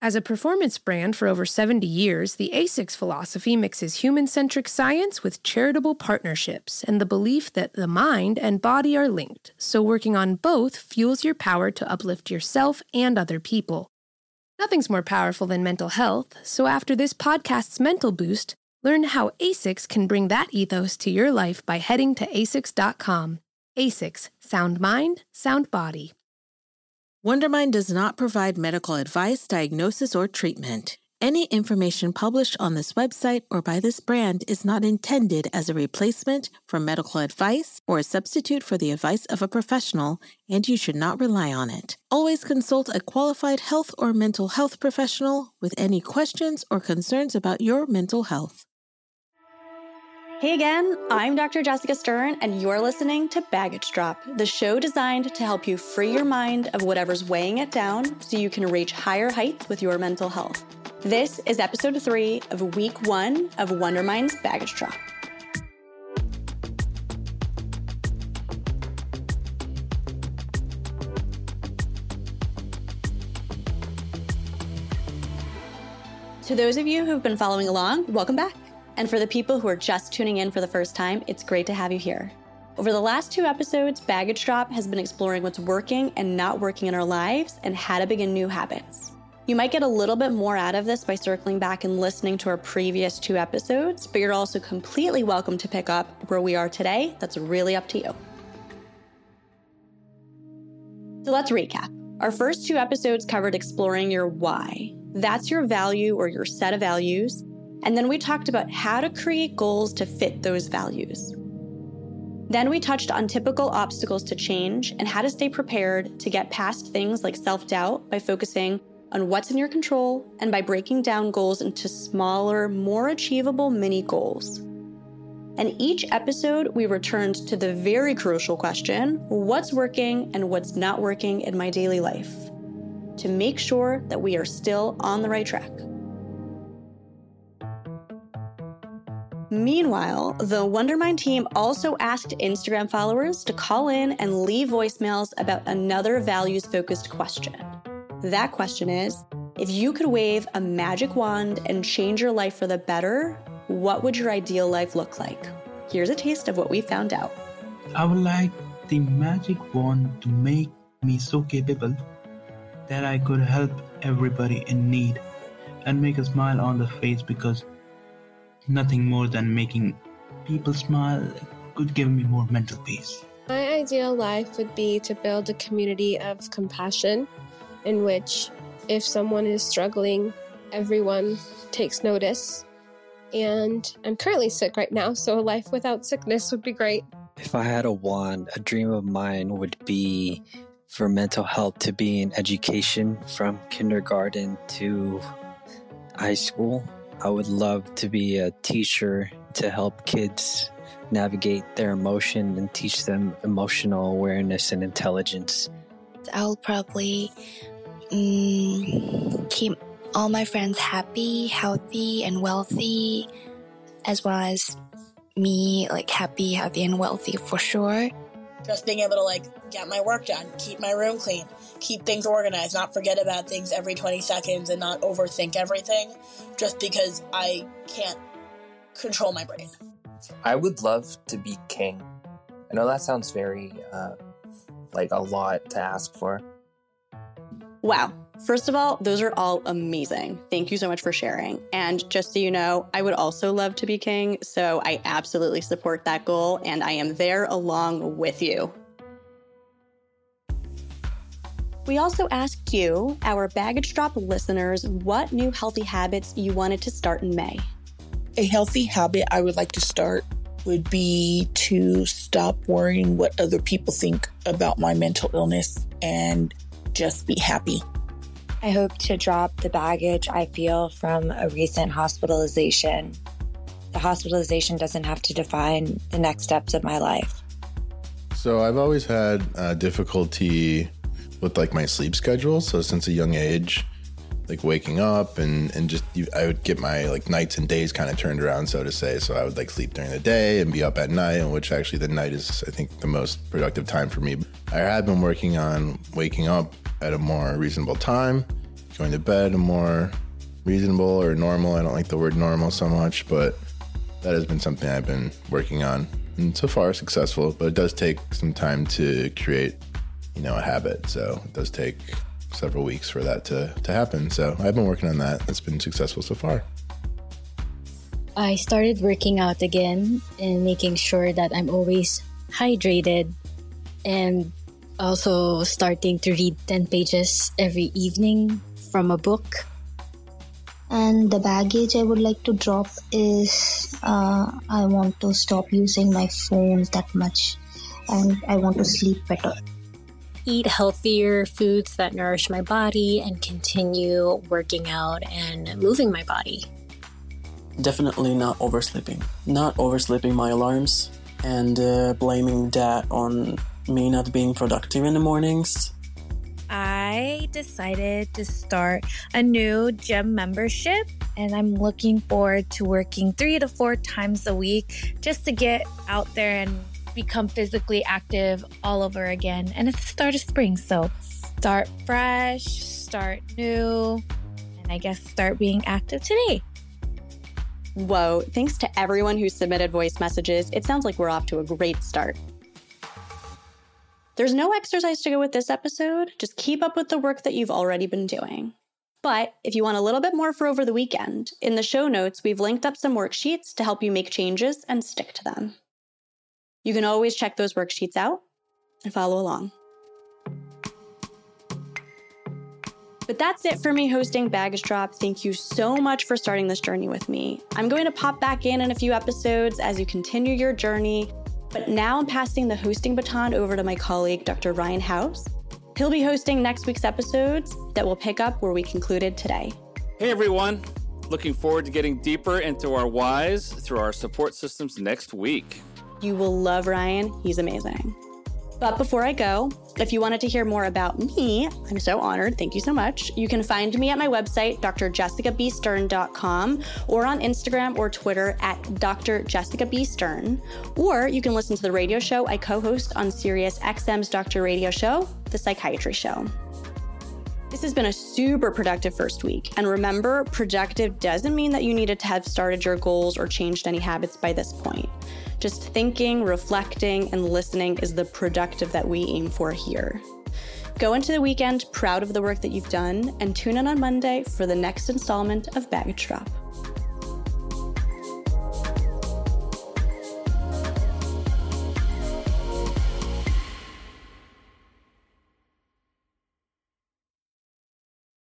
As a performance brand for over 70 years, the ASICS philosophy mixes human centric science with charitable partnerships and the belief that the mind and body are linked, so working on both fuels your power to uplift yourself and other people. Nothing's more powerful than mental health, so after this podcast's mental boost, learn how ASICS can bring that ethos to your life by heading to asics.com. ASICS Sound Mind, Sound Body. Wondermind does not provide medical advice, diagnosis, or treatment. Any information published on this website or by this brand is not intended as a replacement for medical advice or a substitute for the advice of a professional, and you should not rely on it. Always consult a qualified health or mental health professional with any questions or concerns about your mental health. Hey again, I'm Dr. Jessica Stern, and you're listening to Baggage Drop, the show designed to help you free your mind of whatever's weighing it down so you can reach higher heights with your mental health. This is episode three of week one of Wondermind's Baggage Drop. To those of you who've been following along, welcome back. And for the people who are just tuning in for the first time, it's great to have you here. Over the last two episodes, Baggage Drop has been exploring what's working and not working in our lives and how to begin new habits. You might get a little bit more out of this by circling back and listening to our previous two episodes, but you're also completely welcome to pick up where we are today. That's really up to you. So let's recap. Our first two episodes covered exploring your why. That's your value or your set of values and then we talked about how to create goals to fit those values. Then we touched on typical obstacles to change and how to stay prepared to get past things like self doubt by focusing on what's in your control and by breaking down goals into smaller, more achievable mini goals. And each episode, we returned to the very crucial question what's working and what's not working in my daily life to make sure that we are still on the right track. Meanwhile, the Wondermind team also asked Instagram followers to call in and leave voicemails about another values focused question. That question is if you could wave a magic wand and change your life for the better, what would your ideal life look like? Here's a taste of what we found out. I would like the magic wand to make me so capable that I could help everybody in need and make a smile on the face because nothing more than making people smile could give me more mental peace. My ideal life would be to build a community of compassion in which, if someone is struggling, everyone takes notice. And I'm currently sick right now, so a life without sickness would be great. If I had a wand, a dream of mine would be for mental health to be in education from kindergarten to high school I would love to be a teacher to help kids navigate their emotion and teach them emotional awareness and intelligence. I'll probably mm, keep all my friends happy, healthy, and wealthy, as well as me like happy, healthy, and wealthy for sure. Just being able to like get my work done, keep my room clean, keep things organized, not forget about things every 20 seconds and not overthink everything just because I can't control my brain. I would love to be king. I know that sounds very uh, like a lot to ask for. Wow. First of all, those are all amazing. Thank you so much for sharing. And just so you know, I would also love to be king, so I absolutely support that goal and I am there along with you. We also asked you, our baggage drop listeners, what new healthy habits you wanted to start in May. A healthy habit I would like to start would be to stop worrying what other people think about my mental illness and just be happy. I hope to drop the baggage I feel from a recent hospitalization. The hospitalization doesn't have to define the next steps of my life. So I've always had uh, difficulty with like my sleep schedule. So since a young age, like waking up and and just I would get my like nights and days kind of turned around, so to say. So I would like sleep during the day and be up at night, and which actually the night is I think the most productive time for me. I had been working on waking up at a more reasonable time, going to bed a more reasonable or normal. I don't like the word normal so much, but that has been something I've been working on, and so far successful. But it does take some time to create, you know, a habit. So it does take several weeks for that to, to happen. So I've been working on that. It's been successful so far. I started working out again and making sure that I'm always hydrated and also starting to read 10 pages every evening from a book. And the baggage I would like to drop is uh, I want to stop using my phone that much and I want to sleep better eat healthier foods that nourish my body and continue working out and moving my body. Definitely not oversleeping. Not oversleeping my alarms and uh, blaming that on me not being productive in the mornings. I decided to start a new gym membership and I'm looking forward to working three to four times a week just to get out there and become physically active all over again. And it's the start of spring. So start fresh, start new, and I guess start being active today. Whoa, thanks to everyone who submitted voice messages. It sounds like we're off to a great start. There's no exercise to go with this episode. Just keep up with the work that you've already been doing. But if you want a little bit more for over the weekend, in the show notes, we've linked up some worksheets to help you make changes and stick to them. You can always check those worksheets out and follow along. But that's it for me hosting Baggage Drop. Thank you so much for starting this journey with me. I'm going to pop back in in a few episodes as you continue your journey. But now I'm passing the hosting baton over to my colleague, Dr. Ryan Howes. He'll be hosting next week's episodes that will pick up where we concluded today. Hey everyone, looking forward to getting deeper into our whys through our support systems next week. You will love Ryan. He's amazing. But before I go, if you wanted to hear more about me, I'm so honored. Thank you so much. You can find me at my website, drjessicabstern.com, or on Instagram or Twitter at Dr. Jessica B. Stern. Or you can listen to the radio show I co host on Sirius XM's Doctor Radio Show, The Psychiatry Show. This has been a super productive first week. And remember, productive doesn't mean that you needed to have started your goals or changed any habits by this point. Just thinking, reflecting, and listening is the productive that we aim for here. Go into the weekend proud of the work that you've done and tune in on Monday for the next installment of Baggage Drop.